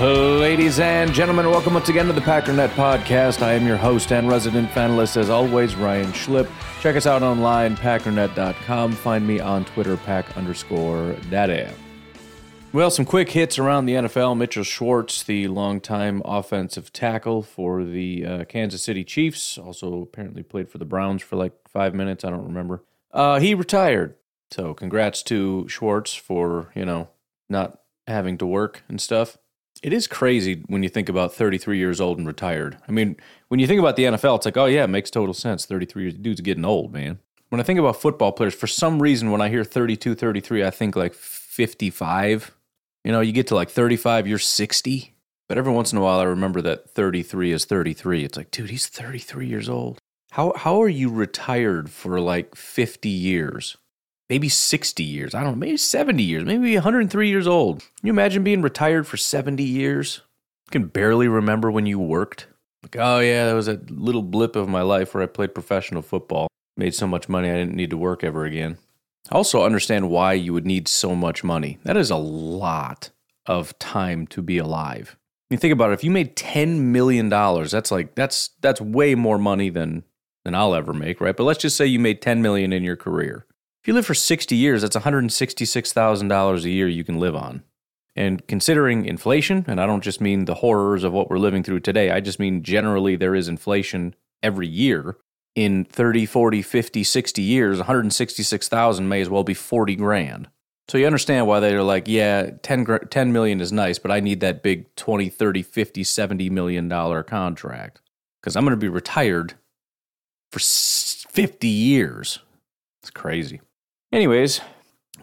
Ladies and gentlemen, welcome once again to the Packernet Podcast. I am your host and resident fanalist, as always, Ryan Schlip. Check us out online, packernet.com. Find me on Twitter, pack underscore daddy. Well, some quick hits around the NFL. Mitchell Schwartz, the longtime offensive tackle for the uh, Kansas City Chiefs, also apparently played for the Browns for like five minutes. I don't remember. Uh, he retired. So congrats to Schwartz for, you know, not having to work and stuff. It is crazy when you think about 33 years old and retired. I mean, when you think about the NFL, it's like, oh yeah, it makes total sense. 33 years, dude's getting old, man. When I think about football players, for some reason, when I hear 32, 33, I think like 55. You know, you get to like 35, you're 60. But every once in a while, I remember that 33 is 33. It's like, dude, he's 33 years old. How, how are you retired for like 50 years? Maybe 60 years. I don't know, maybe 70 years, maybe 103 years old. Can you imagine being retired for 70 years? You can barely remember when you worked. Like, oh yeah, that was a little blip of my life where I played professional football. Made so much money I didn't need to work ever again. I also understand why you would need so much money. That is a lot of time to be alive. You think about it, if you made 10 million dollars, that's like that's that's way more money than than I'll ever make, right? But let's just say you made 10 million in your career. If you live for 60 years, that's $166,000 a year you can live on. And considering inflation, and I don't just mean the horrors of what we're living through today, I just mean generally there is inflation every year. In 30, 40, 50, 60 years, 166,000 may as well be 40 grand. So you understand why they're like, yeah, 10, 10 million is nice, but I need that big 20, 30, 50, 70 million dollar contract because I'm going to be retired for 50 years. It's crazy. Anyways,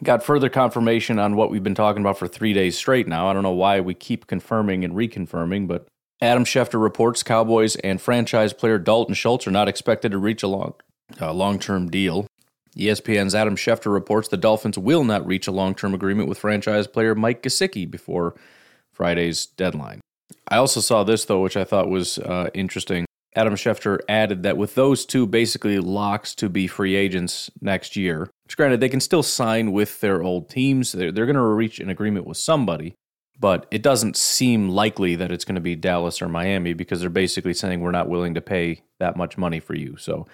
got further confirmation on what we've been talking about for three days straight now. I don't know why we keep confirming and reconfirming, but Adam Schefter reports Cowboys and franchise player Dalton Schultz are not expected to reach a long, uh, long-term deal. ESPN's Adam Schefter reports the Dolphins will not reach a long-term agreement with franchise player Mike Gesicki before Friday's deadline. I also saw this though, which I thought was uh, interesting. Adam Schefter added that with those two basically locks to be free agents next year, which granted they can still sign with their old teams, they're, they're going to reach an agreement with somebody, but it doesn't seem likely that it's going to be Dallas or Miami because they're basically saying we're not willing to pay that much money for you. So,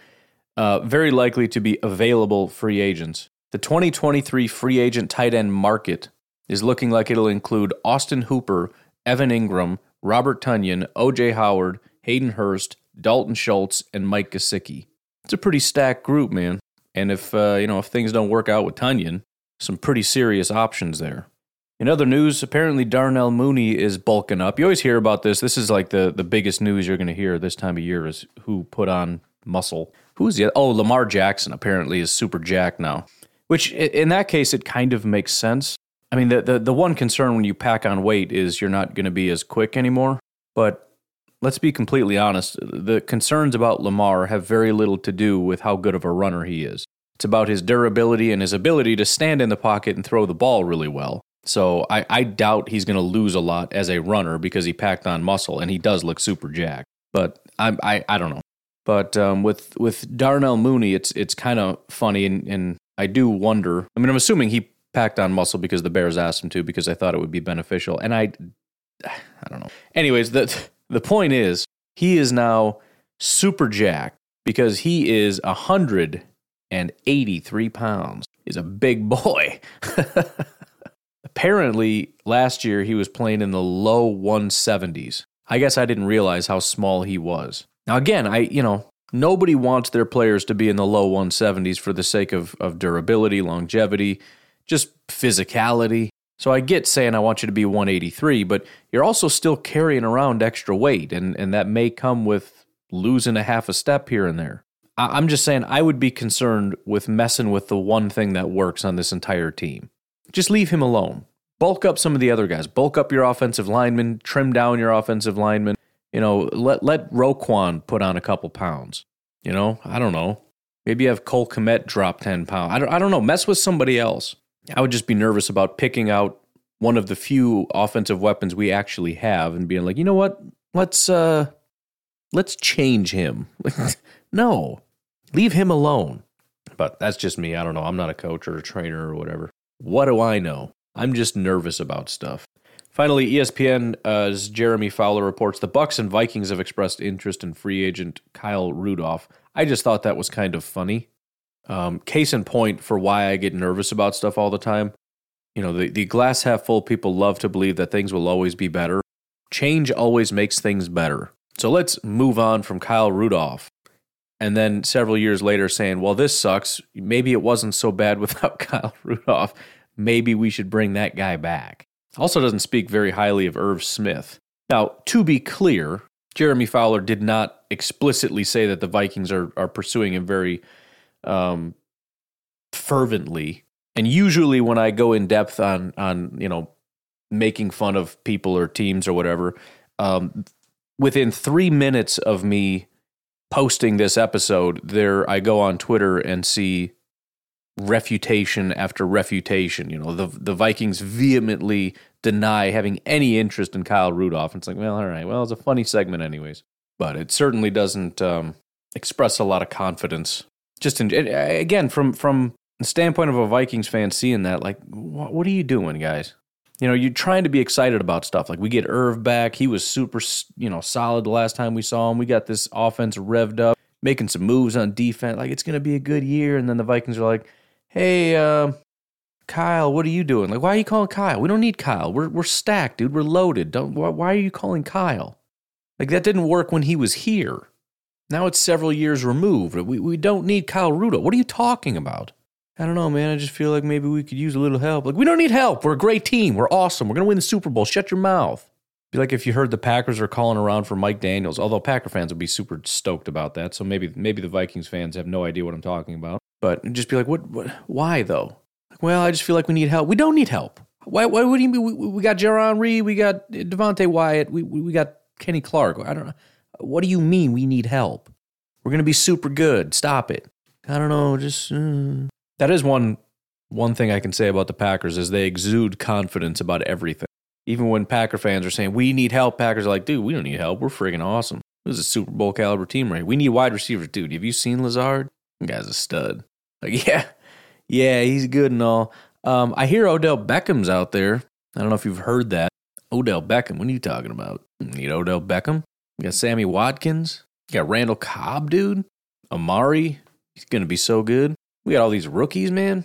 uh, very likely to be available free agents. The 2023 free agent tight end market is looking like it'll include Austin Hooper, Evan Engram, Robert Tonyan, OJ Howard, Hayden Hurst, Dalton Schultz, and Mike Gesicki. It's a pretty stacked group, man. And if uh, you know if things don't work out with Tonyan, some pretty serious options there. In other news, apparently Darnell Mooney is bulking up. You always hear about this. This is like the, the biggest news you're going to hear this time of year is who put on muscle. Who's the Oh, Lamar Jackson apparently is super jacked now. Which in that case it kind of makes sense. I mean, the, the, the one concern when you pack on weight is you're not going to be as quick anymore. But let's be completely honest, the concerns about Lamar have very little to do with how good of a runner he is. It's about his durability and his ability to stand in the pocket and throw the ball really well. So I, I doubt he's going to lose a lot as a runner because he packed on muscle and he does look super jacked. But I, I, I don't know. But um, with with Darnell Mooney, it's it's kind of funny, and, and I do wonder. I mean, I'm assuming he packed on muscle because the Bears asked him to because I thought it would be beneficial, and I, I don't know. Anyways, the the point is, he is now super jacked because he is 183 pounds. He's a big boy. Apparently, last year he was playing in the low 170s. I guess I didn't realize how small he was. Now, again, I, you know, nobody wants their players to be in the low 170s for the sake of, of durability, longevity. just physicality. So I get saying I want you to be 183, but you're also still carrying around extra weight, and, and that may come with losing a half a step here and there. I, I'm just saying I would be concerned with messing with the one thing that works on this entire team. Just leave him alone. Bulk up some of the other guys. Bulk up your offensive linemen. Trim down your offensive linemen. You know, let let Roquan put on a couple pounds. You know, I don't know. Maybe have Cole Kmet drop ten pounds. I don't. I don't know. Mess with somebody else. I would just be nervous about picking out one of the few offensive weapons we actually have and being like, you know what? Let's uh let's change him. no. Leave him alone. But that's just me. I don't know. I'm not a coach or a trainer or whatever. What do I know? I'm just nervous about stuff. Finally, ESPN's Jeremy Fowler reports the Bucs and Vikings have expressed interest in free agent Kyle Rudolph. I just thought that was kind of funny. Um, case in point for why I get nervous about stuff all the time. You know, the, the glass half full people love to believe that things will always be better. Change always makes things better. So let's move on from Kyle Rudolph. And then several years later saying, well, this sucks. Maybe it wasn't so bad without Kyle Rudolph. Maybe we should bring that guy back. Also doesn't speak very highly of Irv Smith. Now, to be clear, Jeremy Fowler did not explicitly say that the Vikings are, are pursuing him very um, fervently. And usually, when I go in depth on on you know making fun of people or teams or whatever, um, within three minutes of me posting this episode, there I go on Twitter and see refutation after refutation. You know, the the Vikings vehemently deny having any interest in Kyle Rudolph. It's like, well, all right, well, it's a funny segment, anyways, but it certainly doesn't um, express a lot of confidence just in, again from from the standpoint of a Vikings fan seeing that, like, what, what are you doing, guys? You know, you're trying to be excited about stuff. Like we get Irv back; he was super, you know, solid the last time we saw him. We got this offense revved up, making some moves on defense. Like it's going to be a good year. And then the Vikings are like, "Hey, uh, Kyle, what are you doing? Like, why are you calling Kyle? We don't need Kyle. We're we're stacked, dude. We're loaded. Don't. Why, why are you calling Kyle? Like that didn't work when he was here. Now it's several years removed. We, we don't need Kyle Rudo. What are you talking about? I don't know, man. I just feel like maybe we could use a little help. Like, we don't need help. We're a great team. We're awesome. We're going to win the Super Bowl. Shut your mouth. Be like if you heard the Packers are calling around for Mike Daniels, although Packer fans would be super stoked about that. So maybe maybe the Vikings fans have no idea what I'm talking about. But just be like, what, what why though? Like, well, I just feel like we need help. We don't need help. Why, why do you mean? We, we got Jarran Reed, we got Devonte Wyatt, we, we got Kenny Clark. I don't know. What do you mean we need help? We're going to be super good. Stop it. I don't know. Just uh. that is one one thing I can say about the Packers is they exude confidence about everything. Even when Packer fans are saying we need help, Packers are like, dude, we don't need help. We're freaking awesome. This is a Super Bowl caliber team, right? We need wide receivers, dude. Have you seen Lazard? That guy's a stud. Like, yeah, yeah, he's good and all. Um, I hear Odell Beckham's out there. I don't know if you've heard that. Odell Beckham, what are you talking about? You need Odell Beckham? You got Sammy Watkins. You got Randall Cobb, dude. Amari, he's gonna be so good. We got all these rookies, man.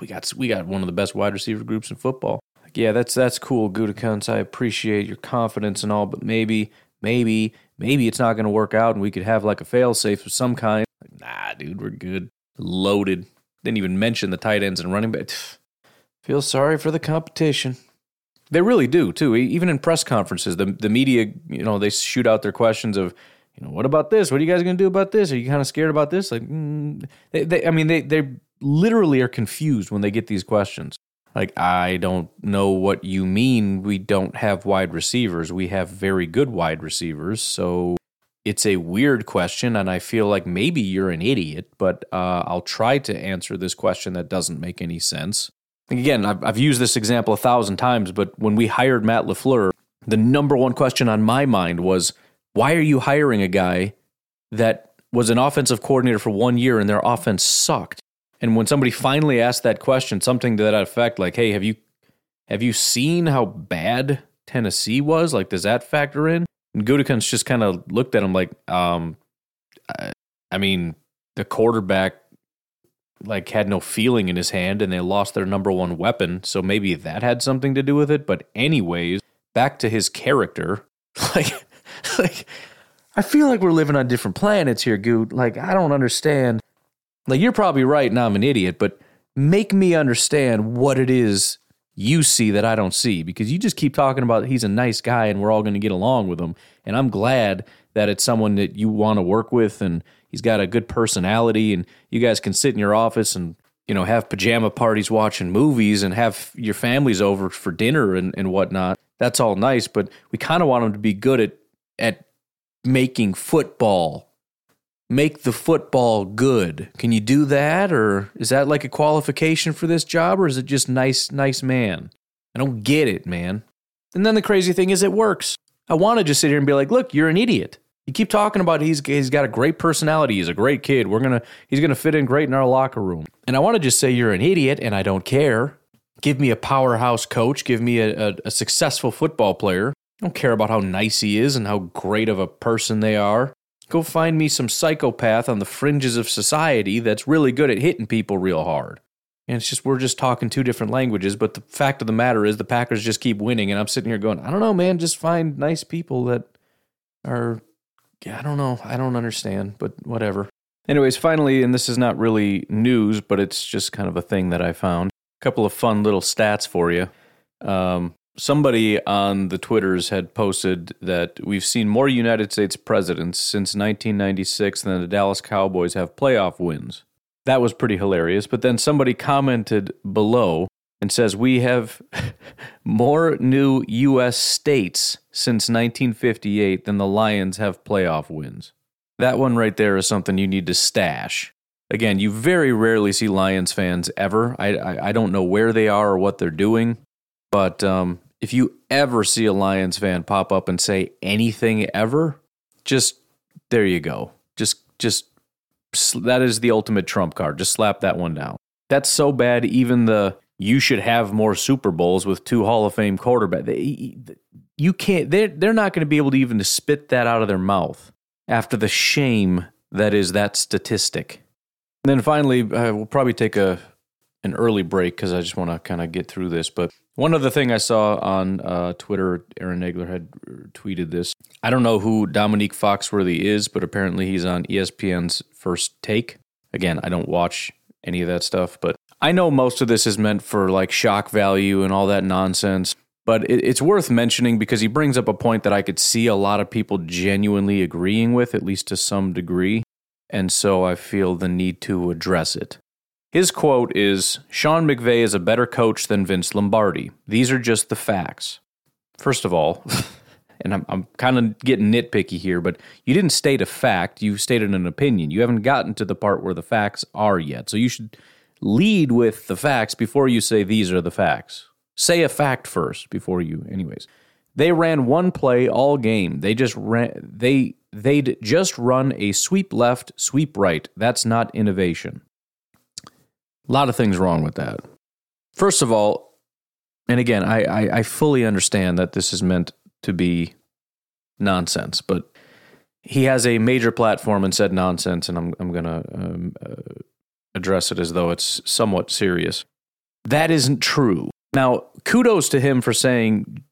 We got we got one of the best wide receiver groups in football. Like, yeah, that's that's cool, Gutekunst. I appreciate your confidence and all, but maybe, maybe, maybe it's not gonna work out, and we could have like a fail safe of some kind. Like, nah, dude, we're good. Loaded. Didn't even mention the tight ends and running back. Feel sorry for the competition. They really do too. Even in press conferences, the the media, you know, they shoot out their questions of you know, what about this? What are you guys going to do about this? Are you kind of scared about this? Like, mm, they, they, I mean, they, they literally are confused when they get these questions. Like, I don't know what you mean. We don't have wide receivers. We have very good wide receivers. So it's a weird question. And I feel like maybe you're an idiot, but uh, I'll try to answer this question that doesn't make any sense. Again, I've, I've used this example a thousand times, but when we hired Matt LaFleur, the number one question on my mind was, why are you hiring a guy that was an offensive coordinator for one year and their offense sucked? And when somebody finally asked that question, something to that effect, like, "Hey, have you have you seen how bad Tennessee was? Like, does that factor in?" And Gutekunst just kind of looked at him like, um, I, I mean, the quarterback like had no feeling in his hand and they lost their number one weapon, so maybe that had something to do with it. But anyways, back to his character, like like, I feel like we're living on different planets here, Goot. Like, I don't understand. Like, you're probably right and I'm an idiot, but make me understand what it is you see that I don't see because you just keep talking about he's a nice guy and we're all going to get along with him. And I'm glad that it's someone that you want to work with and he's got a good personality and you guys can sit in your office and you know have pajama parties watching movies and have your families over for dinner and, and whatnot. That's all nice, but we kind of want him to be good at at making football make the football good. Can you do that or is that like a qualification for this job or is it just nice nice man? I don't get it, man. And then the crazy thing is it works. I want to just sit here and be like, "Look, you're an idiot." You keep talking about he's he's got a great personality, he's a great kid. We're to he's to fit in great in our locker room. And I want to just say you're an idiot and I don't care. Give me a powerhouse coach, give me a, a, a successful football player. I don't care about how nice he is and how great of a person they are. Go find me some psychopath on the fringes of society that's really good at hitting people real hard. And it's just, we're just talking two different languages. But the fact of the matter is, the Packers just keep winning. And I'm sitting here going, I don't know, man. Just find nice people that are, I don't know. I don't understand, but whatever. Anyways, finally, and this is not really news, but it's just kind of a thing that I found. A couple of fun little stats for you. Um, somebody on the Twitters had posted that we've seen more United States presidents since 1996 than the Dallas Cowboys have playoff wins. That was pretty hilarious. But then somebody commented below and says we have more new U.S. states since 1958 than the Lions have playoff wins. That one right there is something you need to stash. Again, you very rarely see Lions fans ever. I, I, I don't know where they are or what they're doing, but um, if you ever see a Lions fan pop up and say anything ever, just there you go. Just just that is the ultimate trump card. Just slap that one down. That's so bad. Even the you should have more Super Bowls with two Hall of Fame quarterbacks. You can't. They're they're not going to be able to even spit that out of their mouth after the shame that is that statistic. And then finally, uh, we'll probably take a an early break because I just want to kind of get through this. But one other thing I saw on uh, Twitter, Aaron Nagler had tweeted this. I don't know who Dominique Foxworthy is, but apparently he's on ESPN's First Take. Again, I don't watch any of that stuff, but I know most of this is meant for like shock value and all that nonsense. But it, it's worth mentioning because he brings up a point that I could see a lot of people genuinely agreeing with, at least to some degree. And so I feel the need to address it. His quote is Sean McVay is a better coach than Vince Lombardi. These are just the facts. First of all, and I'm, I'm kind of getting nitpicky here, but you didn't state a fact, you stated an opinion. You haven't gotten to the part where the facts are yet. So you should lead with the facts before you say these are the facts. Say a fact first before you, anyways. They ran one play all game. They just ran, they, they'd just run a sweep left, sweep right. That's not innovation. A lot of things wrong with that. First of all, and again, I, I, I fully understand that this is meant to be nonsense, but he has a major platform and said nonsense, and I'm, I'm to um, uh, address it as though it's somewhat serious. That isn't true. Now, kudos to him for saying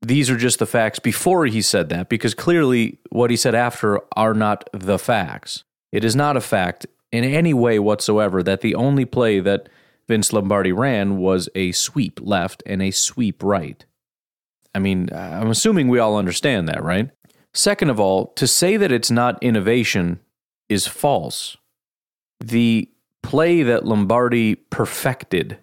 these are just the facts before he said that, because clearly what he said after are not the facts. It is not a fact in any way whatsoever that the only play that Vince Lombardi ran was a sweep left and a sweep right. I mean, I'm assuming we all understand that, right? Second of all, to say that it's not innovation is false. The play that Lombardi perfected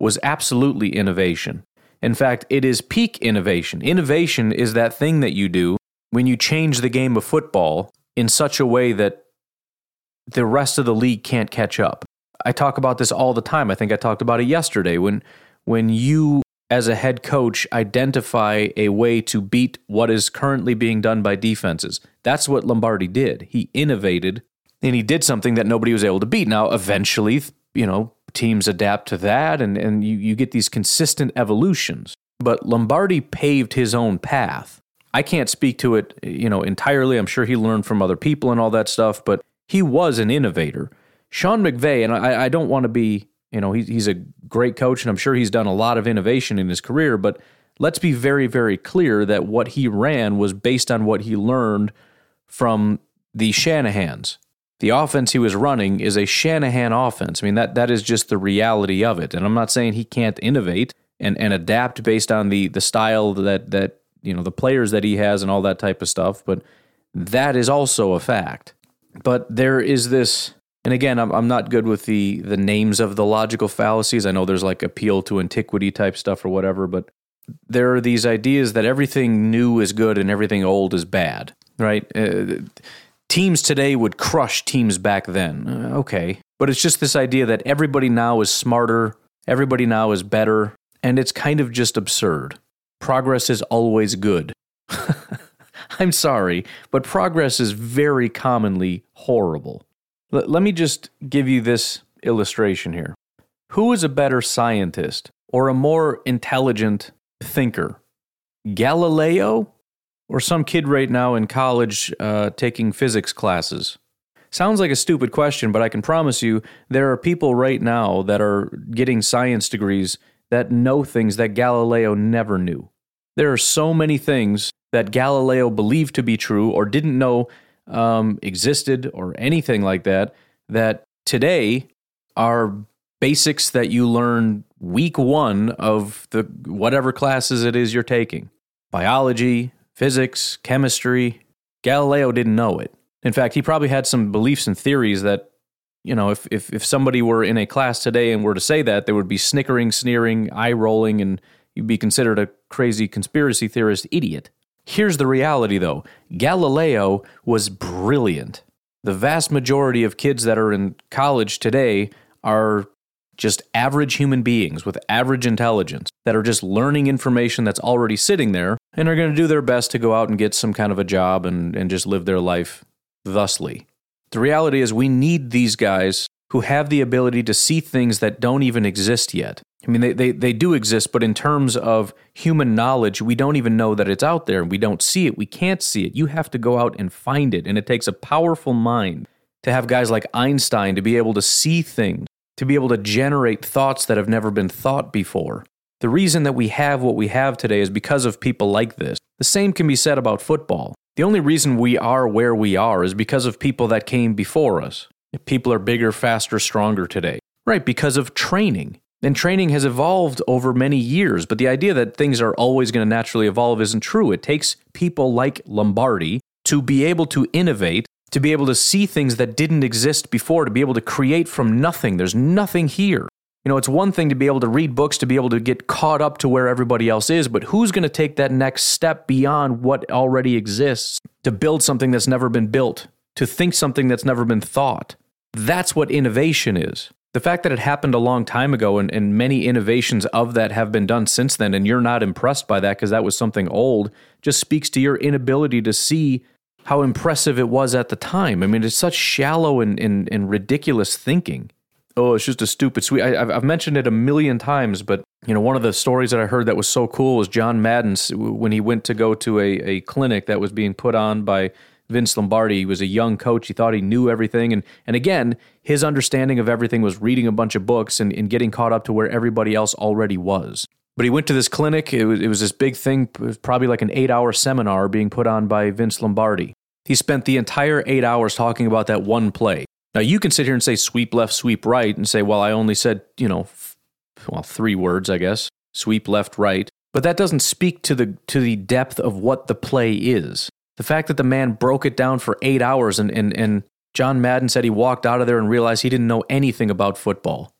was absolutely innovation. In fact, it is peak innovation. Innovation is that thing that you do when you change the game of football in such a way that the rest of the league can't catch up. I talk about this all the time. I think I talked about it yesterday when when you as a head coach identify a way to beat what is currently being done by defenses. That's what Lombardi did. He innovated and he did something that nobody was able to beat. Now eventually, you know, teams adapt to that and, and you, you get these consistent evolutions. But Lombardi paved his own path. I can't speak to it, you know, entirely. I'm sure he learned from other people and all that stuff, but he was an innovator. Sean McVay, and I, I don't want to be, you know, he, he's a great coach, and I'm sure he's done a lot of innovation in his career, but let's be very, very clear that what he ran was based on what he learned from the Shanahans. The offense he was running is a Shanahan offense. I mean, that that is just the reality of it. And I'm not saying he can't innovate and, and adapt based on the the style that that you know the players that he has and all that type of stuff, but that is also a fact. But there is this and again, I'm, I'm not good with the the names of the logical fallacies. I know there's like appeal to antiquity type stuff or whatever, but there are these ideas that everything new is good and everything old is bad, right? Uh, teams today would crush teams back then. Uh, okay. But it's just this idea that everybody now is smarter, everybody now is better, and it's kind of just absurd. Progress is always good. I'm sorry, but progress is very commonly horrible. L- let me just give you this illustration here. Who is a better scientist or a more intelligent thinker? Galileo or some kid right now in college uh, taking physics classes? Sounds like a stupid question, but I can promise you there are people right now that are getting science degrees that know things that Galileo never knew. There are so many things that Galileo believed to be true or didn't know um, existed or anything like that that today are basics that you learn week one of the whatever classes it is you're taking biology physics, chemistry. Galileo didn't know it. In fact, he probably had some beliefs and theories that, you know, if, if, if somebody were in a class today and were to say that, they would be snickering, sneering, eye rolling, and you'd be considered a crazy conspiracy theorist idiot. Here's the reality, though Galileo was brilliant. The vast majority of kids that are in college today are just average human beings with average intelligence that are just learning information that's already sitting there and are going to do their best to go out and get some kind of a job and, and just live their life thusly. The reality is, we need these guys who have the ability to see things that don't even exist yet. I mean, they, they, they do exist, but in terms of human knowledge, we don't even know that it's out there. And we don't see it. We can't see it. You have to go out and find it. And it takes a powerful mind to have guys like Einstein to be able to see things to be able to generate thoughts that have never been thought before. The reason that we have what we have today is because of people like this. The same can be said about football. The only reason we are where we are is because of people that came before us. People are bigger, faster, stronger today. Right, because of training. And training has evolved over many years, but the idea that things are always going to naturally evolve isn't true. It takes people like Lombardi to be able to innovate to be able to see things that didn't exist before, to be able to create from nothing. There's nothing here. You know, it's one thing to be able to read books, to be able to get caught up to where everybody else is, but who's going to take that next step beyond what already exists to build something that's never been built, to think something that's never been thought? That's what innovation is. The fact that it happened a long time ago and, and many innovations of that have been done since then, and you're not impressed by that because that was something old, just speaks to your inability to see how impressive it was at the time. I mean, it's such shallow and, and, and ridiculous thinking. Oh, it's just a stupid sweet. I, have mentioned it a million times, but you know, one of the stories that I heard that was so cool was John Madden when he went to go to a, a clinic that was being put on by Vince Lombardi. He was a young coach. He thought he knew everything. And, and again, his understanding of everything was reading a bunch of books and, and getting caught up to where everybody else already was. But he went to this clinic. It was, it was this big thing, probably like an eight hour seminar being put on by Vince Lombardi. He spent the entire eight hours talking about that one play. Now, you can sit here and say sweep left, sweep right, and say, well, I only said, you know, f- well, three words, I guess sweep left, right. But that doesn't speak to the, to the depth of what the play is. The fact that the man broke it down for eight hours and, and, and John Madden said he walked out of there and realized he didn't know anything about football.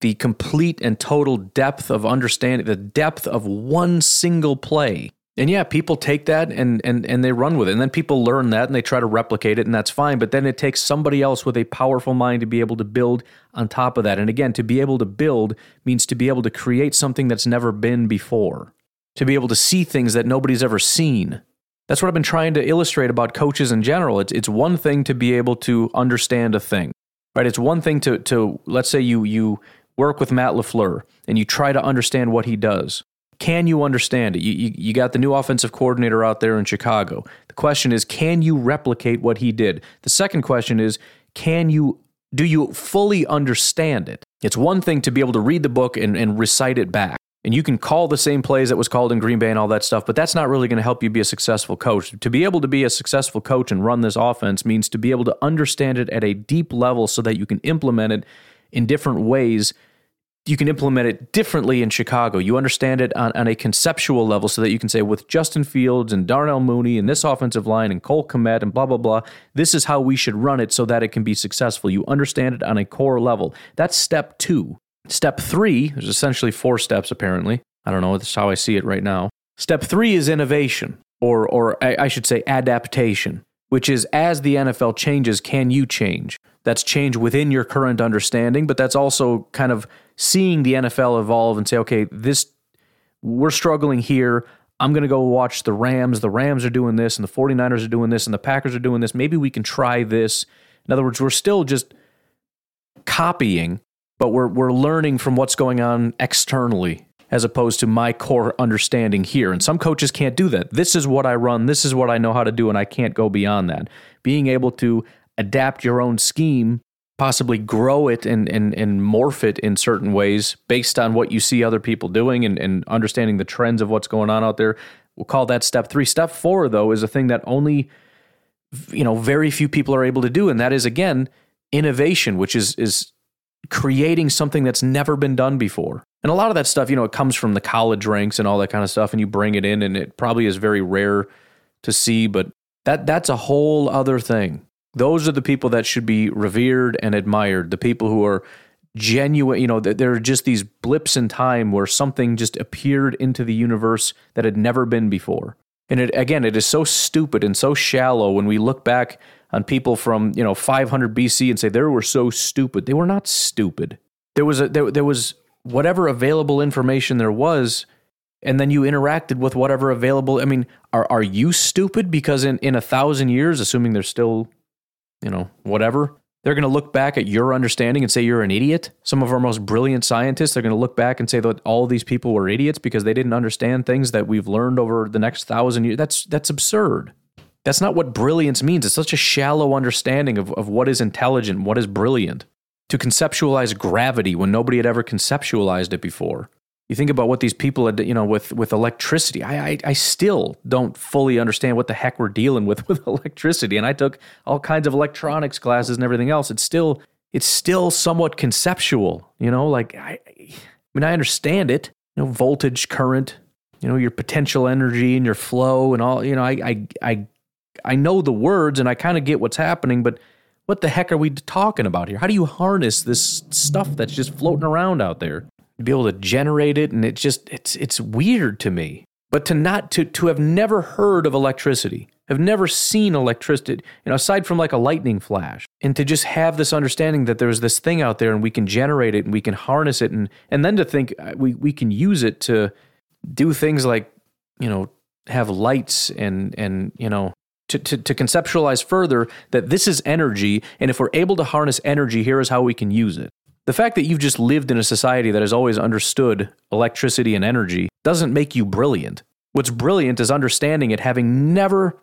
The complete and total depth of understanding, the depth of one single play and yeah, people take that and, and, and they run with it. And then people learn that and they try to replicate it, and that's fine. But then it takes somebody else with a powerful mind to be able to build on top of that. And again, to be able to build means to be able to create something that's never been before, to be able to see things that nobody's ever seen. That's what I've been trying to illustrate about coaches in general. It's, it's one thing to be able to understand a thing, right? It's one thing to, to let's say you, you work with Matt LaFleur and you try to understand what he does. Can you understand it? You, you, you, got the new offensive coordinator out there in Chicago. The question is, can you replicate what he did? The second question is, can you do you fully understand it? It's one thing to be able to read the book and, and recite it back. And you can call the same plays that was called in Green Bay and all that stuff, but that's not really going to help you be a successful coach. To be able to be a successful coach and run this offense means to be able to understand it at a deep level so that you can implement it in different ways you can implement it differently in Chicago. You understand it on, on, a conceptual level so that you can say, with Justin Fields and Darnell Mooney and this offensive line and Cole Kmet and blah, blah, blah, this is how we should run it so that it can be successful. You understand it on a core level. That's step two. Step three, there's essentially four steps apparently. I don't know, that's how I see it right now. Step three is innovation, or, or I should say adaptation, which is as the NFL changes, can you change? That's change within your current understanding, but that's also kind of seeing the NFL evolve and say, okay, this we're struggling here. I'm going to go watch the Rams. The Rams are doing this, and the 49ers are doing this, and the Packers are doing this. Maybe we can try this. In other words, we're still just copying, but we're, we're learning from what's going on externally as opposed to my core understanding here. And some coaches can't do that. This is what I run, this is what I know how to do, and I can't go beyond that. Being able to adapt your own scheme possibly grow it and, and, and morph it in certain ways based on what you see other people doing and, and understanding the trends of what's going on out there. We'll call that step three. Step four, though, is a thing that only you know very few people are able to do, and that is again innovation, which is is creating something that's never been done before. And a lot of that stuff, you know, it comes from the college ranks and all that kind of stuff, and you bring it in, and it probably is very rare to see, but that that's a whole other thing. Those are the people that should be revered and admired. The people who are genuine, you know, there are just these blips in time where something just appeared into the universe that had never been before. And it, again, it is so stupid and so shallow when we look back on people from, you know, 500 BC and say they were so stupid. They were not stupid. There was a, there, there was whatever available information there was and then you interacted with whatever available. I mean, are are you stupid because in in a thousand years, assuming there's still you know, whatever, they're going to look back at your understanding and say you're an idiot. Some of our most brilliant scientists are going to look back and say that all these people were idiots because they didn't understand things that we've learned over the next thousand years. That's that's absurd. That's not what brilliance means. It's such a shallow understanding of, of what is intelligent, what is brilliant. To conceptualize gravity when nobody had ever conceptualized it before. You think about what these people had, you know, with with electricity. I, I, I still don't fully understand what the heck we're dealing with with electricity. And I took all kinds of electronics classes and everything else. It's still it's still somewhat conceptual, you know. Like I, I mean, I understand it. You know, voltage, current, you know, your potential energy and your flow and all. You know, I I I I know the words and I kind of get what's happening, but what the heck are we talking about here? How do you harness this stuff that's just floating around out there? Be able to generate it. And it just it's it's weird to me. But to not to to have never heard of electricity have never seen electricity you know aside from like a lightning flash and to just have this understanding that there's this thing out there and we can generate it and we can harness it and and then to think uh, we we can use it to do things like you know have lights and and you know to, to, to conceptualize further that this is energy and if we're able to harness energy here is how we can use it the fact that you've just lived in a society that has always understood electricity and energy doesn't make you brilliant. What's brilliant is understanding it, having never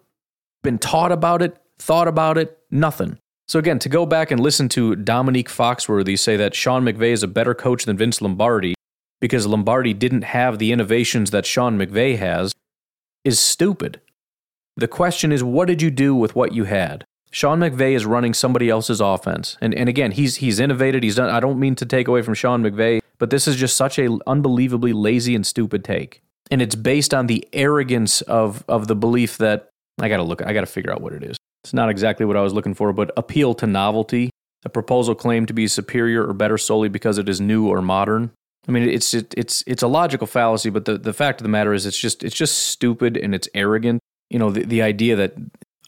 been taught about it, thought about it, nothing. So, again, to go back and listen to Dominique Foxworthy say that Sean McVay is a better coach than Vince Lombardi because Lombardi didn't have the innovations that Sean McVay has is stupid. The question is, what did you do with what you had? Sean McVay is running somebody else's offense. And and again, he's he's innovated. He's done I don't mean to take away from Sean McVay, but this is just such a unbelievably lazy and stupid take. And it's based on the arrogance of of the belief that I got to look I got to figure out what it is. It's not exactly what I was looking for, but appeal to novelty. A proposal claimed to be superior or better solely because it is new or modern. I mean, it's it, it's it's a logical fallacy, but the, the fact of the matter is, it's just it's just stupid and it's arrogant. You know, the, the idea that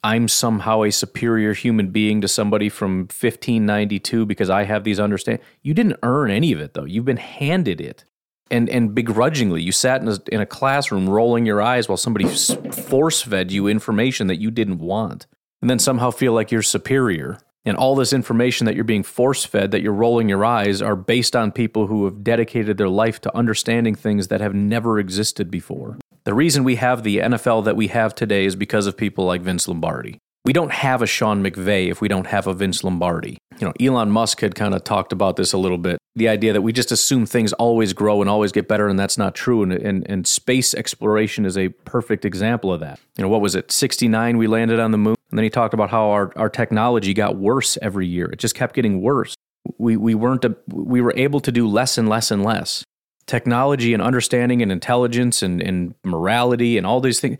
I'm somehow a superior human being to somebody from 1592 because I have these understand. You didn't earn any of it though. You've been handed it. And and begrudgingly, you sat in a, in a classroom rolling your eyes while somebody force fed you information that you didn't want. And then somehow feel like you're superior. And all this information that you're being force fed, that you're rolling your eyes, are based on people who have dedicated their life to understanding things that have never existed before. The reason we have the NFL that we have today is because of people like Vince Lombardi. We don't have a Sean McVay if we don't have a Vince Lombardi. You know, Elon Musk had kind of talked about this a little bit. The idea that we just assume things always grow and always get better, and that's not true. And, and, and space exploration is a perfect example of that. You know, what was it, 69 we landed on the moon? And then he talked about how our, our technology got worse every year. It just kept getting worse. We, we weren't, a, we were able to do less and less and less. Technology and understanding and intelligence and, and morality and all these things,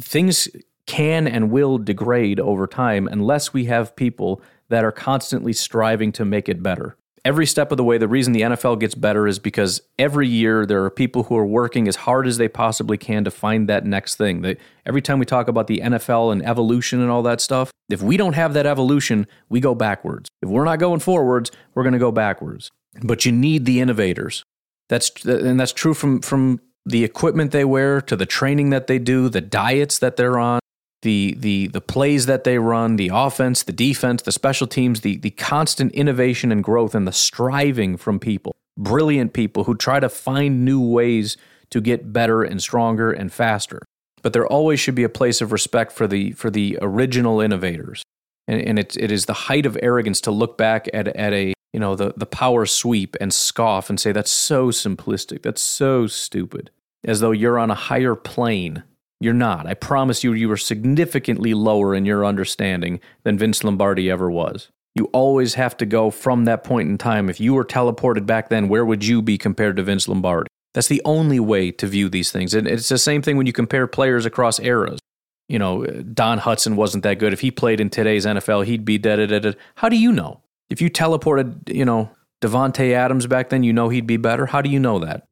things can and will degrade over time unless we have people that are constantly striving to make it better. Every step of the way, the reason the NFL gets better is because every year there are people who are working as hard as they possibly can to find that next thing. That every time we talk about the NFL and evolution and all that stuff, if we don't have that evolution, we go backwards. If we're not going forwards, we're going to go backwards. But you need the innovators. That's and that's true from from the equipment they wear to the training that they do, the diets that they're on, the the the plays that they run, the offense, the defense, the special teams, the the constant innovation and growth and the striving from people, brilliant people who try to find new ways to get better and stronger and faster. But there always should be a place of respect for the for the original innovators. And, and it, it is the height of arrogance to look back at, at a you know the, the power sweep and scoff and say that's so simplistic, that's so stupid, as though you're on a higher plane you're not. I promise you, you are significantly lower in your understanding than Vince Lombardi ever was. You always have to go from that point in time. If you were teleported back then, where would you be compared to Vince Lombardi? That's the only way to view these things. And it's the same thing when you compare players across eras. You know, Don Hutson wasn't that good. If he played in today's NFL, he'd be dead. dead, dead. How do you know? If you teleported, you know, Davante Adams back then, you know he'd be better. How do you know that?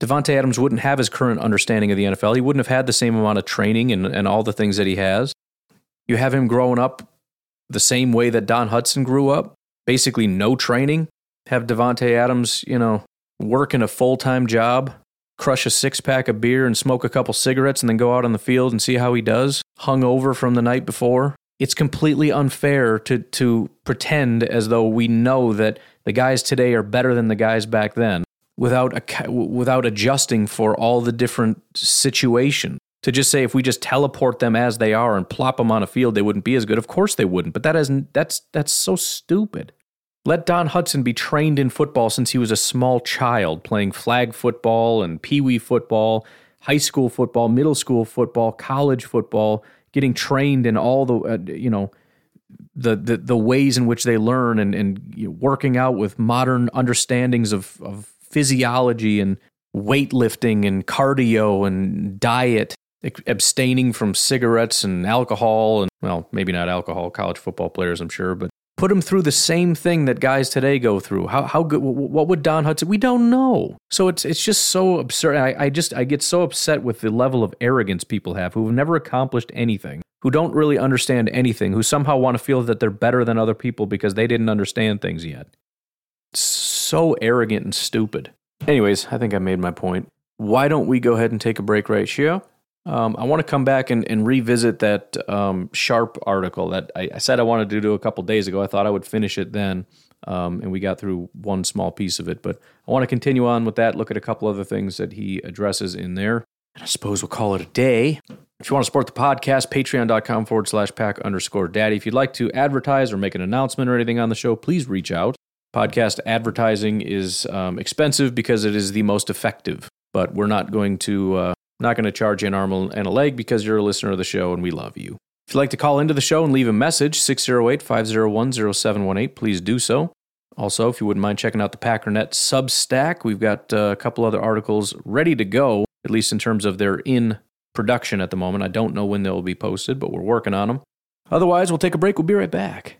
Davante Adams wouldn't have his current understanding of the NFL. He wouldn't have had the same amount of training and, and all the things that he has. You have him growing up the same way that Don Hutson grew up, basically no training. Have Davante Adams, you know, work in a full time job, crush a six pack of beer and smoke a couple cigarettes, and then go out on the field and see how he does, hung over from the night before. It's completely unfair to to pretend as though we know that the guys today are better than the guys back then without a, without adjusting for all the different situations. To just say if we just teleport them as they are and plop them on a field, they wouldn't be as good. Of course they wouldn't, but that isn't that's that's so stupid. Let Don Hutson be trained in football since he was a small child, playing flag football and pee wee football, high school football, middle school football, college football, getting trained in all the uh, you know the, the the ways in which they learn and and you know, working out with modern understandings of of physiology and weightlifting and cardio and diet, abstaining from cigarettes and alcohol and well, maybe not alcohol, college football players, I'm sure, but put them through the same thing that guys today go through. How how good? What would Don Hutson? We don't know. So it's it's just so absurd. I, I just I get so upset with the level of arrogance people have who've never accomplished anything, who don't really understand anything, who somehow want to feel that they're better than other people because they didn't understand things yet so arrogant and stupid. Anyways, I think I made my point. Why don't we go ahead and take a break right here? Um, I want to come back and, and revisit that um, Sharp article that I, I, said I wanted to do a couple days ago. I thought I would finish it then, um, and we got through one small piece of it. But I want to continue on with that, look at a couple other things that he addresses in there. And I suppose we'll call it a day. If you want to support the podcast, patreon.com forward slash pack underscore daddy. If you'd like to advertise or make an announcement or anything on the show, please reach out. Podcast advertising is um, expensive because it is the most effective, but we're not going to uh, not going to charge you an arm and a leg because you're a listener of the show and we love you. If you'd like to call into the show and leave a message, 608 501 0718, please do so. Also, if you wouldn't mind checking out the Packernet Substack, we've got uh, a couple other articles ready to go, at least in terms of they're in production at the moment. I don't know when they'll be posted, but we're working on them. Otherwise, we'll take a break. We'll be right back.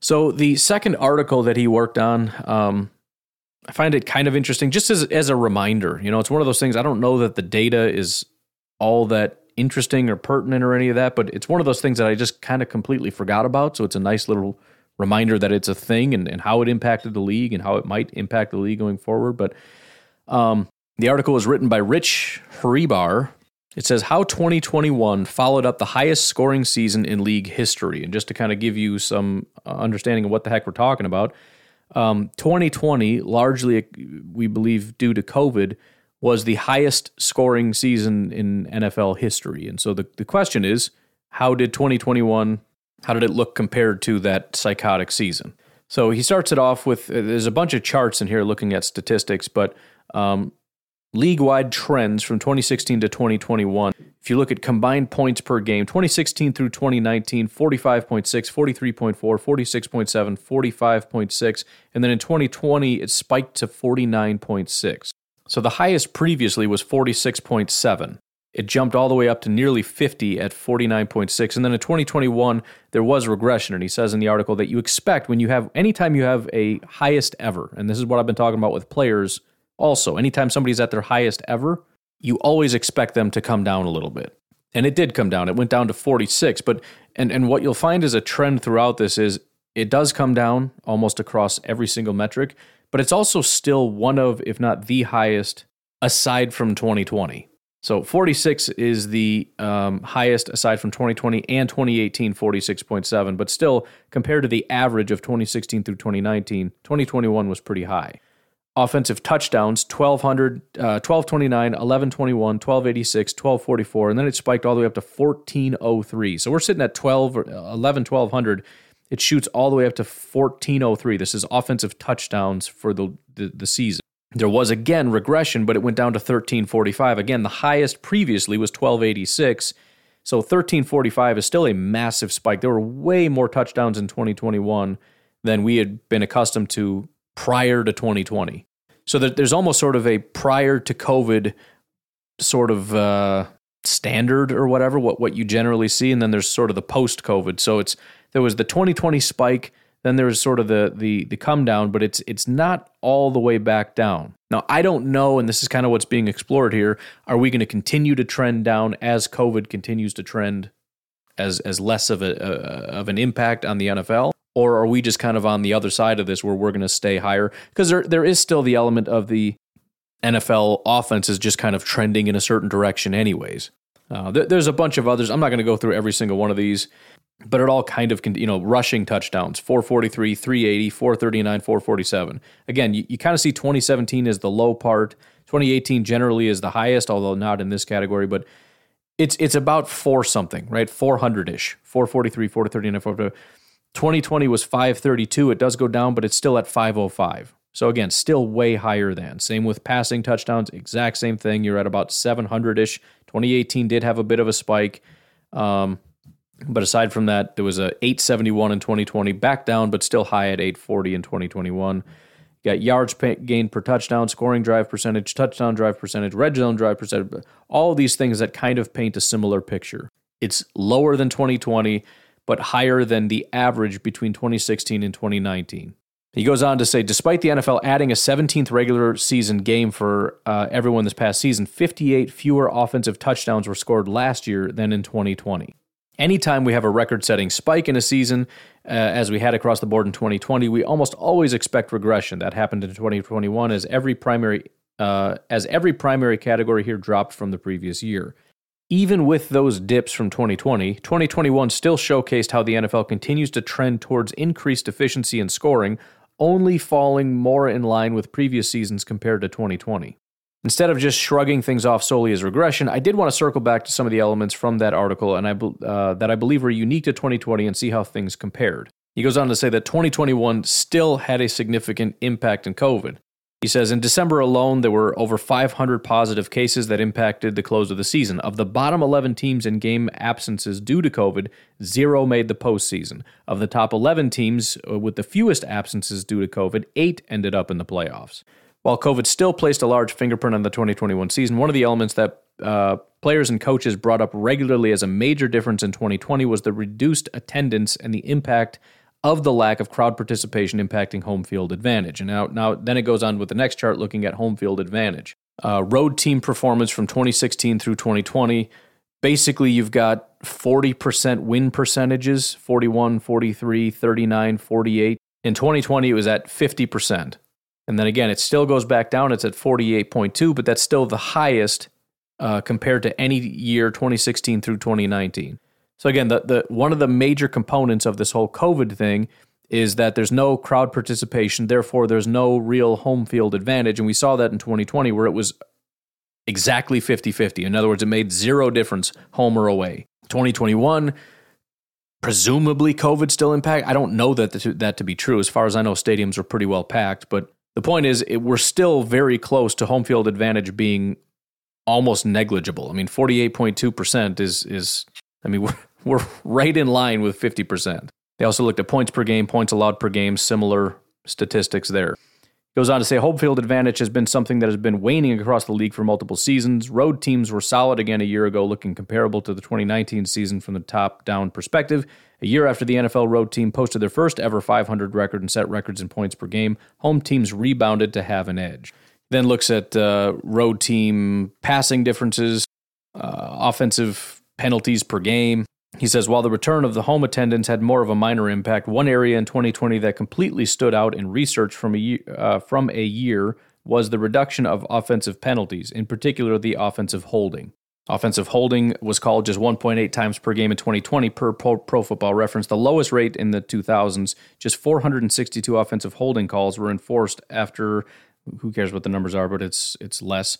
So the second article that he worked on, um, I find it kind of interesting, just as as a reminder. You know, it's one of those things. I don't know that the data is all that interesting or pertinent or any of that, but it's one of those things that I just kind of completely forgot about. So it's a nice little reminder that it's a thing and, and how it impacted the league and how it might impact the league going forward. But um, the article was written by Rich Hribar, it says how 2021 followed up the highest scoring season in league history. And just to kind of give you some uh, understanding of what the heck we're talking about, um, 2020, largely, we believe, due to COVID, was the highest scoring season in NFL history. And so the, the question is, how did 2021, how did it look compared to that psychotic season? So he starts it off with uh, there's a bunch of charts in here looking at statistics, but um, league wide trends from 2016 to 2021. If you look at combined points per game, 2016 through 2019, 45.6, 43.4, 46.7, 45.6, and then in 2020, it spiked to 49.6. So the highest previously was 46.7. It jumped all the way up to nearly 50 at 49.6. And then in 2021, there was regression. And he says in the article that you expect when you have, anytime you have a highest ever, and this is what I've been talking about with players also, anytime somebody's at their highest ever, you always expect them to come down a little bit. And it did come down. It went down to 46. But and and what you'll find is a trend throughout this is it does come down almost across every single metric, but it's also still one of, if not the highest, aside from 2020. So 46 is the um, highest aside from 2020 and 2018, 46.7. But still, compared to the average of 2016 through 2019, 2021 was pretty high offensive touchdowns 1200 uh, 1229 1121 1286 1244 and then it spiked all the way up to 1403 so we're sitting at 12 11 1200 it shoots all the way up to 1403 this is offensive touchdowns for the, the, the season. There was again regression but it went down to 1345 again the highest previously was 1286 so 1345 is still a massive spike. There were way more touchdowns in 2021 than we had been accustomed to prior to 2020 so there's almost sort of a prior to COVID sort of uh, standard or whatever, what what you generally see, and then there's sort of the post COVID. So it's there was the 2020 spike, then there was sort of the the the come down, but it's it's not all the way back down. Now I don't know, and this is kind of what's being explored here. Are we going to continue to trend down as COVID continues to trend as as less of a uh, of an impact on the NFL? Or are we just kind of on the other side of this where we're going to stay higher? Because there there is still the element of the NFL offense is just kind of trending in a certain direction, anyways. Uh, th- there's a bunch of others. I'm not going to go through every single one of these, but it all kind of, can, you know, rushing touchdowns 443, 380, 439, 447. Again, you, you kind of see 2017 as the low part. 2018 generally is the highest, although not in this category, but it's it's about four something, right? 400 ish, 443, 439, 439. 2020 was 532. It does go down, but it's still at 505. So again, still way higher than. Same with passing touchdowns, exact same thing. You're at about 700 ish. 2018 did have a bit of a spike. Um, but aside from that, there was a 871 in 2020, back down, but still high at 840 in 2021. You got yards gained per touchdown, scoring drive percentage, touchdown drive percentage, red zone drive percentage, all these things that kind of paint a similar picture. It's lower than 2020, but higher than the average between 2016 and 2019. He goes on to say, despite the NFL adding a 17th regular season game for uh, everyone this past season, 58 fewer offensive touchdowns were scored last year than in 2020. Anytime we have a record setting spike in a season, uh, as we had across the board in 2020, we almost always expect regression. That happened in 2021 as every primary uh, as every primary category here dropped from the previous year. Even with those dips from 2020, 2021 still showcased how the NFL continues to trend towards increased efficiency in scoring, only falling more in line with previous seasons compared to 2020. Instead of just shrugging things off solely as regression, I did want to circle back to some of the elements from that article and I, uh, that I believe were unique to 2020 and see how things compared. He goes on to say that 2021 still had a significant impact in COVID. He says in December alone, there were over 500 positive cases that impacted the close of the season. Of the bottom 11 teams in game absences due to COVID, zero made the postseason. Of the top 11 teams uh, with the fewest absences due to COVID, eight ended up in the playoffs. While COVID still placed a large fingerprint on the 2021 season, one of the elements that uh, players and coaches brought up regularly as a major difference in 2020 was the reduced attendance and the impact of the lack of crowd participation impacting home field advantage. And now, now then it goes on with the next chart looking at home field advantage. Uh, road team performance from 2016 through 2020. Basically, you've got 40% win percentages 41, 43, 39, 48. In 2020, it was at 50%. And then again, it still goes back down. It's at 48.2, but that's still the highest uh, compared to any year 2016 through 2019. So again, the, the one of the major components of this whole COVID thing is that there's no crowd participation, therefore there's no real home field advantage. And we saw that in 2020 where it was exactly 50-50. In other words, it made zero difference home or away. 2021 presumably COVID still impact. I don't know that to, that to be true. As far as I know, stadiums are pretty well packed. But the point is, it, we're still very close to home field advantage being almost negligible. I mean, forty eight point two percent is is. I mean, we're we're right in line with 50%. They also looked at points per game, points allowed per game, similar statistics there. Goes on to say home field advantage has been something that has been waning across the league for multiple seasons. Road teams were solid again a year ago, looking comparable to the 2019 season from the top down perspective. A year after the NFL road team posted their first ever 500 record and set records in points per game, home teams rebounded to have an edge. Then looks at uh, road team passing differences, uh, offensive penalties per game, he says while the return of the home attendance had more of a minor impact, one area in 2020 that completely stood out in research from a, uh, from a year was the reduction of offensive penalties, in particular the offensive holding. Offensive holding was called just 1.8 times per game in 2020 per Pro Football Reference, the lowest rate in the 2000s. Just 462 offensive holding calls were enforced after who cares what the numbers are, but it's it's less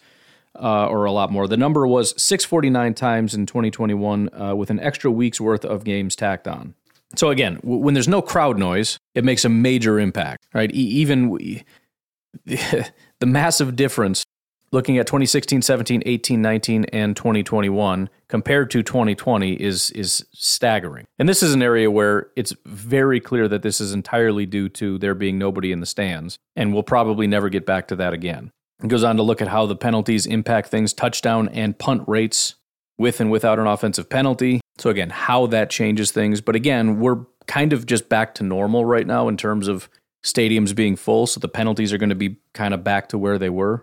uh, or a lot more. The number was 649 times in 2021 uh, with an extra week's worth of games tacked on. So again, w- when there's no crowd noise, it makes a major impact, right? E- even we, the massive difference looking at 2016, 17, 18, 19 and 2021 compared to 2020 is is staggering. And this is an area where it's very clear that this is entirely due to there being nobody in the stands and we'll probably never get back to that again. It goes on to look at how the penalties impact things, touchdown and punt rates with and without an offensive penalty. So, again, how that changes things. But again, we're kind of just back to normal right now in terms of stadiums being full. So, the penalties are going to be kind of back to where they were.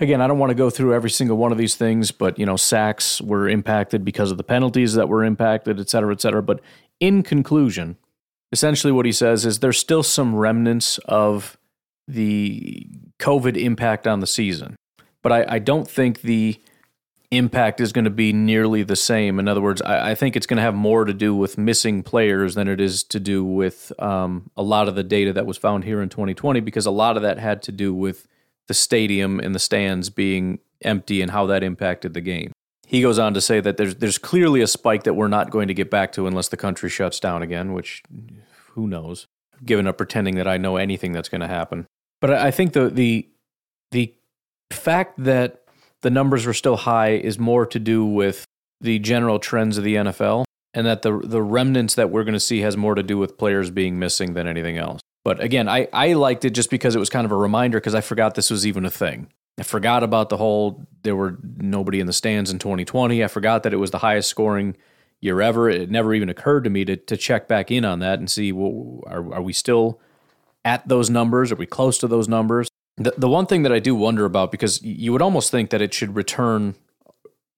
Again, I don't want to go through every single one of these things, but, you know, sacks were impacted because of the penalties that were impacted, et cetera, et cetera. But in conclusion, essentially what he says is there's still some remnants of the COVID impact on the season. But I, I don't think the impact is going to be nearly the same. In other words, I, I think it's going to have more to do with missing players than it is to do with um, a lot of the data that was found here in 2020, because a lot of that had to do with the stadium and the stands being empty and how that impacted the game. He goes on to say that there's there's clearly a spike that we're not going to get back to unless the country shuts down again, which who knows. Given up pretending that I know anything that's going to happen. But I think the the the fact that the numbers were still high is more to do with the general trends of the NFL and that the the remnants that we're going to see has more to do with players being missing than anything else. But again, I, I liked it just because it was kind of a reminder because I forgot this was even a thing. I forgot about the whole there were nobody in the stands in 2020. I forgot that it was the highest scoring year ever. It never even occurred to me to to check back in on that and see well, are are we still at those numbers? Are we close to those numbers? The the one thing that I do wonder about because you would almost think that it should return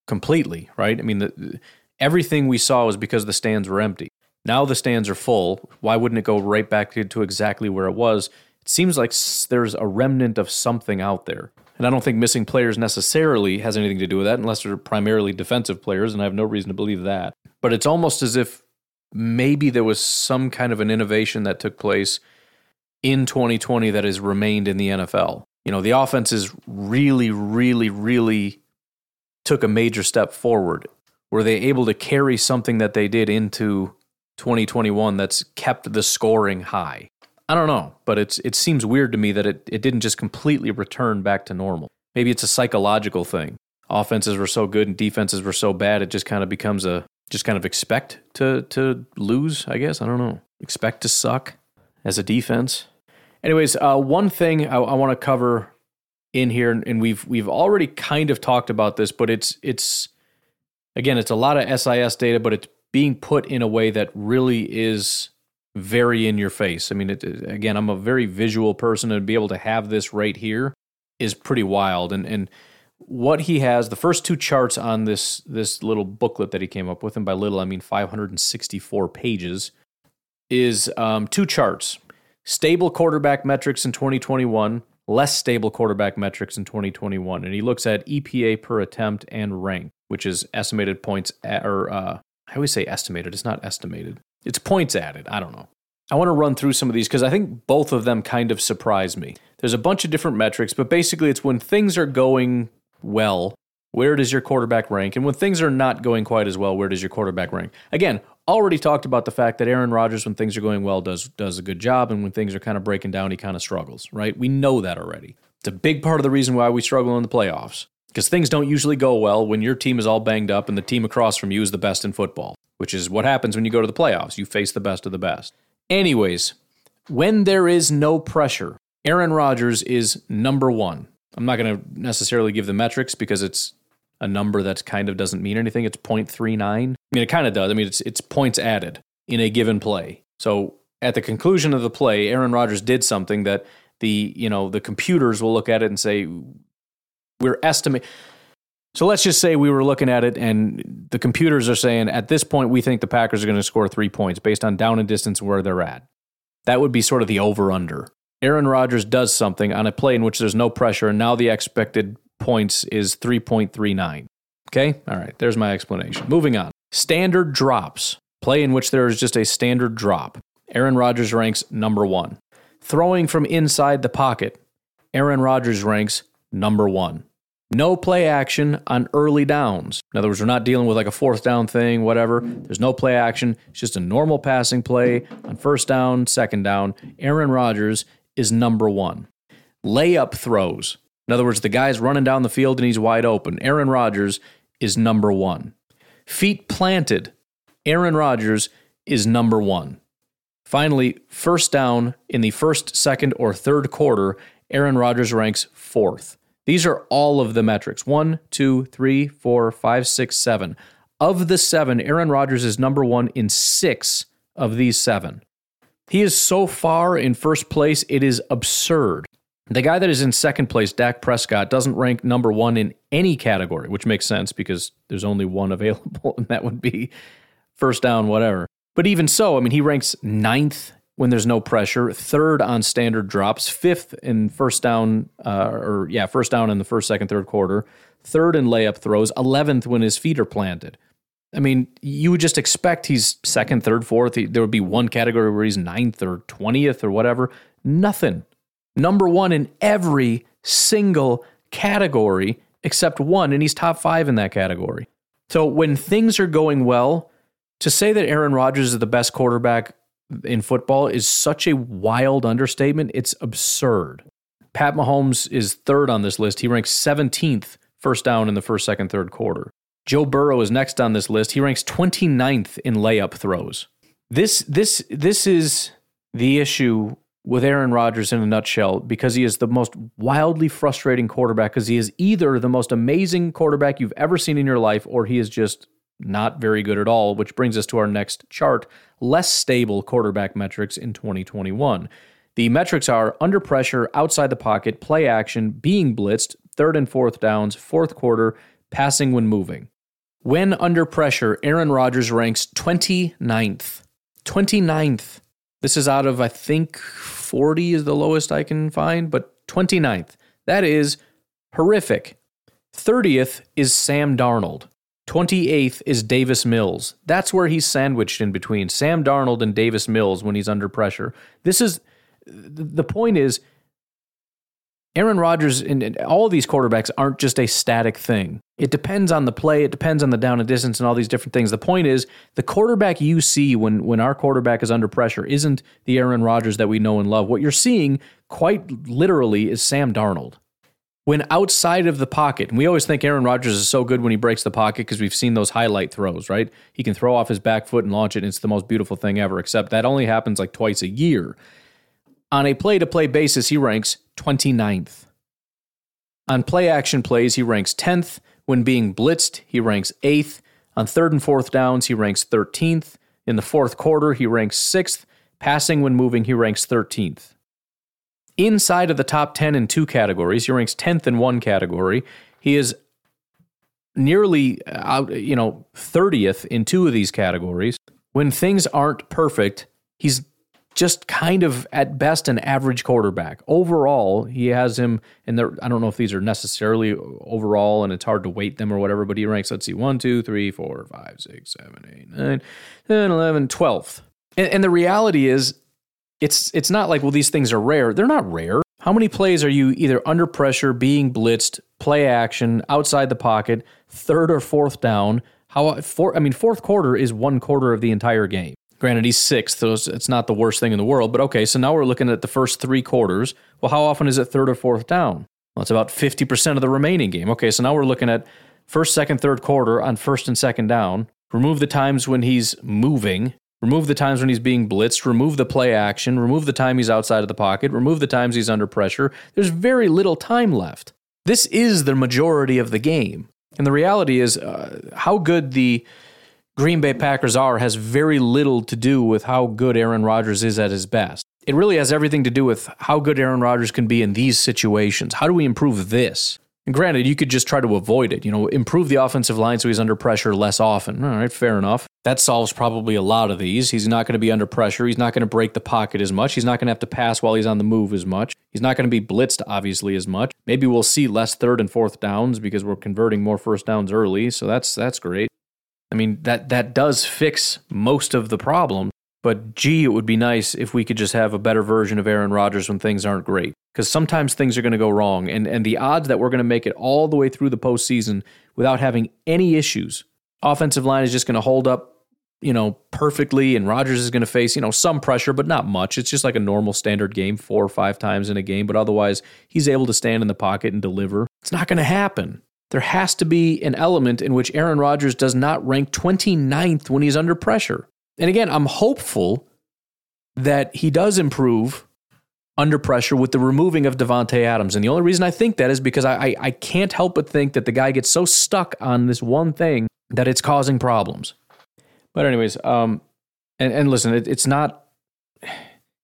completely, right? I mean, the, everything we saw was because the stands were empty. Now the stands are full. Why wouldn't it go right back to exactly where it was? It seems like there's a remnant of something out there. And I don't think missing players necessarily has anything to do with that, unless they're primarily defensive players, and I have no reason to believe that. But it's almost as if maybe there was some kind of an innovation that took place in 2020 that has remained in the NFL. You know, the offense offenses really, really, really took a major step forward. Were they able to carry something that they did into 2021 that's kept the scoring high? I don't know, but it's it seems weird to me that it, it didn't just completely return back to normal. Maybe it's a psychological thing. Offenses were so good and defenses were so bad, it just kind of becomes a just kind of expect to to lose, I guess. I don't know. Expect to suck as a defense. Anyways, uh, one thing I, I want to cover in here, and we've we've already kind of talked about this, but it's it's again, it's a lot of SIS data, but it's being put in a way that really is very in your face. I mean, it, again, I'm a very visual person, and to be able to have this right here is pretty wild. And and what he has, the first two charts on this this little booklet that he came up with, and by little I mean 564 pages, is um, two charts: stable quarterback metrics in 2021, less stable quarterback metrics in 2021, and he looks at EPA per attempt and rank, which is estimated points at, or uh, I always say estimated. It's not estimated. It's points added. I don't know. I want to run through some of these because I think both of them kind of surprise me. There's a bunch of different metrics, but basically it's when things are going well, where does your quarterback rank? And when things are not going quite as well, where does your quarterback rank? Again, already talked about the fact that Aaron Rodgers, when things are going well, does does a good job, and when things are kind of breaking down, he kind of struggles. Right? We know that already. It's a big part of the reason why we struggle in the playoffs because things don't usually go well when your team is all banged up and the team across from you is the best in football which is what happens when you go to the playoffs. You face the best of the best. Anyways, when there is no pressure, Aaron Rodgers is number one. I'm not going to necessarily give the metrics because it's a number that kind of doesn't mean anything. It's 0.39. I mean, it kind of does. I mean, it's, it's points added in a given play. So at the conclusion of the play, Aaron Rodgers did something that the, you know, the computers will look at it and say, we're estimating so let's just say we were looking at it and the computers are saying at this point we think the Packers are going to score three points based on down and distance where they're at. That would be sort of the over under. Aaron Rodgers does something on a play in which there's no pressure, and now the expected points is 3.39. Okay? All right, there's my explanation. Moving on. Standard drops. Play in which there is just a standard drop. Aaron Rodgers ranks number one. Throwing from inside the pocket. Aaron Rodgers ranks number one. No play action on early downs. In other words, we're not dealing with like a fourth down thing, whatever. There's no play action. It's just a normal passing play on first down, second down. Aaron Rodgers is number one. Layup throws. In other words, the guy's running down the field and he's wide open. Aaron Rodgers is number one. Feet planted. Aaron Rodgers is number one. Finally, first down in the first, second, or third quarter, Aaron Rodgers ranks fourth. These are all of the metrics one, two, three, four, five, six, seven. Of the seven, Aaron Rodgers is number one in six of these seven. He is so far in first place, it is absurd. The guy that is in second place, Dak Prescott, doesn't rank number one in any category, which makes sense because there's only one available, and that would be first down, whatever. But even so, I mean, he ranks ninth when there's no pressure, third on standard drops, fifth in first down, uh, or yeah, first down in the first, second, third quarter, third in layup throws, 11th when his feet are planted. I mean, you would just expect he's second, third, fourth. There would be one category where he's ninth or 20th or whatever. Nothing. Number one in every single category except one, and he's top five in that category. So when things are going well, to say that Aaron Rodgers is the best quarterback in football is such a wild understatement. It's absurd. Pat Mahomes is third on this list. He ranks 17th first down in the first, second, third quarter. Joe Burrow is next on this list. He ranks 29th in layup throws. This this this is the issue with Aaron Rodgers in a nutshell because he is the most wildly frustrating quarterback because he is either the most amazing quarterback you've ever seen in your life or he is just not very good at all, which brings us to our next chart less stable quarterback metrics in 2021. The metrics are under pressure, outside the pocket, play action, being blitzed, third and fourth downs, fourth quarter, passing when moving. When under pressure, Aaron Rodgers ranks 29th. 29th. This is out of, I think, 40 is the lowest I can find, but 29th. That is horrific. 30th is Sam Darnold. 28th is Davis Mills. That's where he's sandwiched in between Sam Darnold and Davis Mills when he's under pressure. This is the point is Aaron Rodgers and, all these quarterbacks aren't just a static thing. It depends on the play, it depends on the down and distance and all these different things. The point is the quarterback you see when when our quarterback is under pressure isn't the Aaron Rodgers that we know and love. What you're seeing quite literally is Sam Darnold. When outside of the pocket, and we always think Aaron Rodgers is so good when he breaks the pocket because we've seen those highlight throws, right? He can throw off his back foot and launch it, and it's the most beautiful thing ever, except that only happens like twice a year. On a play to play basis, he ranks 29th. On play action plays, he ranks 10th. When being blitzed, he ranks 8th. On third and fourth downs, he ranks 13th. In the fourth quarter, he ranks 6th. Passing when moving, he ranks 13th. Inside of the top 10 in two categories, he ranks 10th in one category. He is nearly uh, out, you know, 30th in two of these categories. When things aren't perfect, he's just kind of at best an average quarterback. Overall, he has him, and I don't know if these are necessarily overall, and it's hard to weight them or whatever, but he ranks, let's see, 1, 2, 3, 4, 5, 6, 7, 8, 9, 10, 11, 12th. And, and the reality is, it's it's not like well these things are rare. They're not rare. How many plays are you either under pressure, being blitzed, play action, outside the pocket, third or fourth down? How four, I mean, fourth quarter is one quarter of the entire game. Granted, he's sixth, so it's not the worst thing in the world. But okay, so now we're looking at the first three quarters. Well, how often is it third or fourth down? Well, it's about 50% of the remaining game. Okay, so now we're looking at first, second, third quarter on first and second down. Remove the times when he's moving. Remove the times when he's being blitzed. Remove the play action. Remove the time he's outside of the pocket. Remove the times he's under pressure. There's very little time left. This is the majority of the game. And the reality is, uh, how good the Green Bay Packers are has very little to do with how good Aaron Rodgers is at his best. It really has everything to do with how good Aaron Rodgers can be in these situations. How do we improve this? And granted, you could just try to avoid it. You know, improve the offensive line so he's under pressure less often. All right, fair enough. That solves probably a lot of these. He's not going to be under pressure. He's not going to break the pocket as much. He's not going to have to pass while he's on the move as much. He's not going to be blitzed, obviously, as much. Maybe we'll see less third and fourth downs because we're converting more first downs early. So that's that's great. I mean, that that does fix most of the problem. But gee, it would be nice if we could just have a better version of Aaron Rodgers when things aren't great. Because sometimes things are going to go wrong. And, and the odds that we're going to make it all the way through the postseason without having any issues, offensive line is just going to hold up, you know, perfectly. And Rodgers is going to face, you know, some pressure, but not much. It's just like a normal standard game, four or five times in a game. But otherwise, he's able to stand in the pocket and deliver. It's not going to happen there has to be an element in which Aaron Rodgers does not rank 29th when he's under pressure. And again, I'm hopeful that he does improve under pressure with the removing of Davante Adams. And the only reason I think that is because I, I, I, can't help but think that the guy gets so stuck on this one thing that it's causing problems. But anyways, um, and, and listen, it, it's not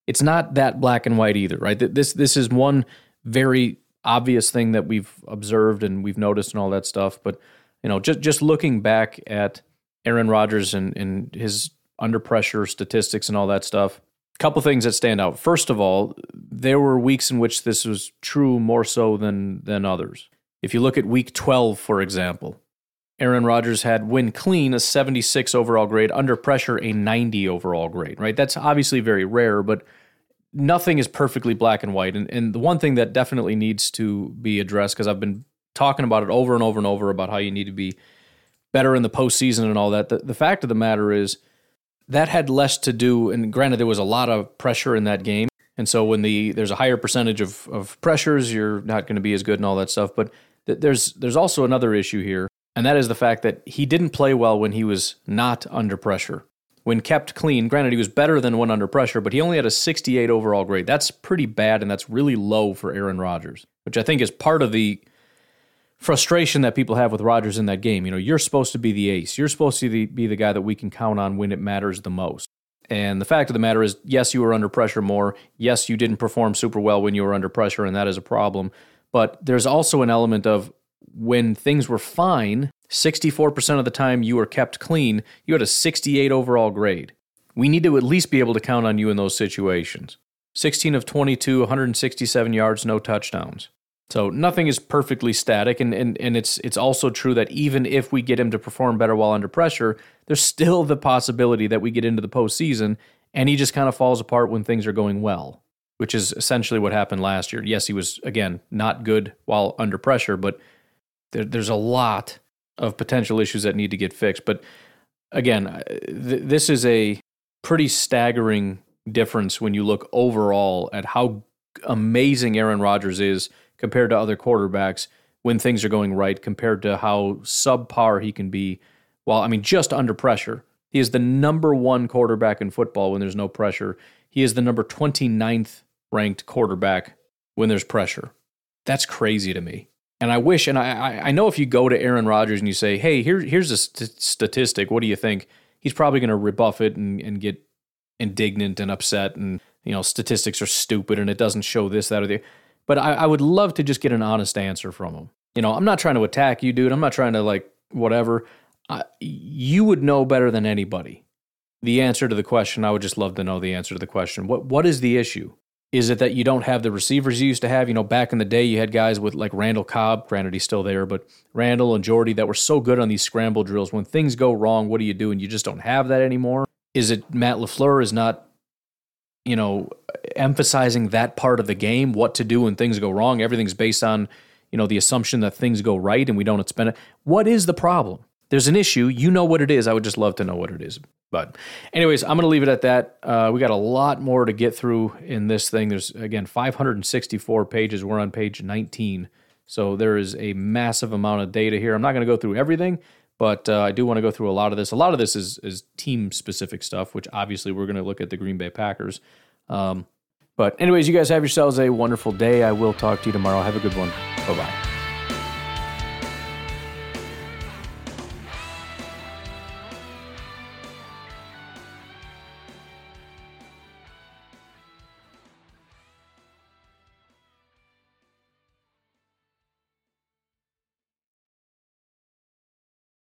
it's not that black and white either, right? This this is one very obvious thing that we've observed and we've noticed and all that stuff. But you know, just just looking back at Aaron Rodgers and, and his under pressure statistics and all that stuff, a couple things that stand out. First of all, there were weeks in which this was true more so than than others. If you look at week 12, for example, Aaron Rodgers had when clean a 76 overall grade, under pressure a 90 overall grade, right? That's obviously very rare, but nothing is perfectly black and white. And, and the one thing that definitely needs to be addressed, because I've been talking about it over and over and over about how you need to be better in the postseason and all that. The, the fact of the matter is that had less to do, and granted, there was a lot of pressure in that game. And so when the there's a higher percentage of, of pressures, you're not going to be as good and all that stuff. But th- there's there's also another issue here, and that is the fact that he didn't play well when he was not under pressure. When kept clean, granted he was better than when under pressure, but he only had a 68 overall grade. That's pretty bad and that's really low for Aaron Rodgers, which I think is part of the frustration that people have with Rodgers in that game. You know, you're supposed to be the ace. You're supposed to be the guy that we can count on when it matters the most. And the fact of the matter is, yes, you were under pressure more. Yes, you didn't perform super well when you were under pressure, and that is a problem. But there's also an element of when things were fine, 64% of the time you were kept clean, you had a 68 overall grade. We need to at least be able to count on you in those situations. 16 of 22, 167 yards, no touchdowns. So nothing is perfectly static, and, and, and it's it's also true that even if we get him to perform better while under pressure, there's still the possibility that we get into the postseason and he just kind of falls apart when things are going well, which is essentially what happened last year. Yes, he was again not good while under pressure, but there, there's a lot of potential issues that need to get fixed. But again, uh, th- this is a pretty staggering difference when you look overall at how amazing Aaron Rodgers is compared to other quarterbacks when things are going right, compared to how subpar he can be while, I mean, just under pressure. He is the number one quarterback in football when there's no pressure. He is the number 29th ranked quarterback when there's pressure. That's crazy to me. And I wish, and I, I know if you go to Aaron Rodgers and you say, hey, here, here's a st- statistic, what do you think? He's probably going to rebuff it and, and get indignant and upset and, you know, statistics are stupid and it doesn't show this, that, or the. But I, I would love to just get an honest answer from him. You know, I'm not trying to attack you, dude. I'm not trying to like whatever. I, you would know better than anybody the answer to the question. I would just love to know the answer to the question. What what is the issue? Is it that you don't have the receivers you used to have? You know, back in the day, you had guys with like Randall Cobb. Granted, he's still there, but Randall and Jordy that were so good on these scramble drills. When things go wrong, what do you do? And you just don't have that anymore. Is it Matt LaFleur is not, you know, emphasizing that part of the game, what to do when things go wrong? Everything's based on, you know, the assumption that things go right and we don't spend it. What is the problem? There's an issue. You know what it is. I would just love to know what it is. But, anyways, I'm going to leave it at that. Uh, we got a lot more to get through in this thing. There's, again, 564 pages. We're on page 19. So there is a massive amount of data here. I'm not going to go through everything, but uh, I do want to go through a lot of this. A lot of this is, is team specific stuff, which obviously we're going to look at the Green Bay Packers. Um, but, anyways, you guys have yourselves a wonderful day. I will talk to you tomorrow. Have a good one. Bye bye.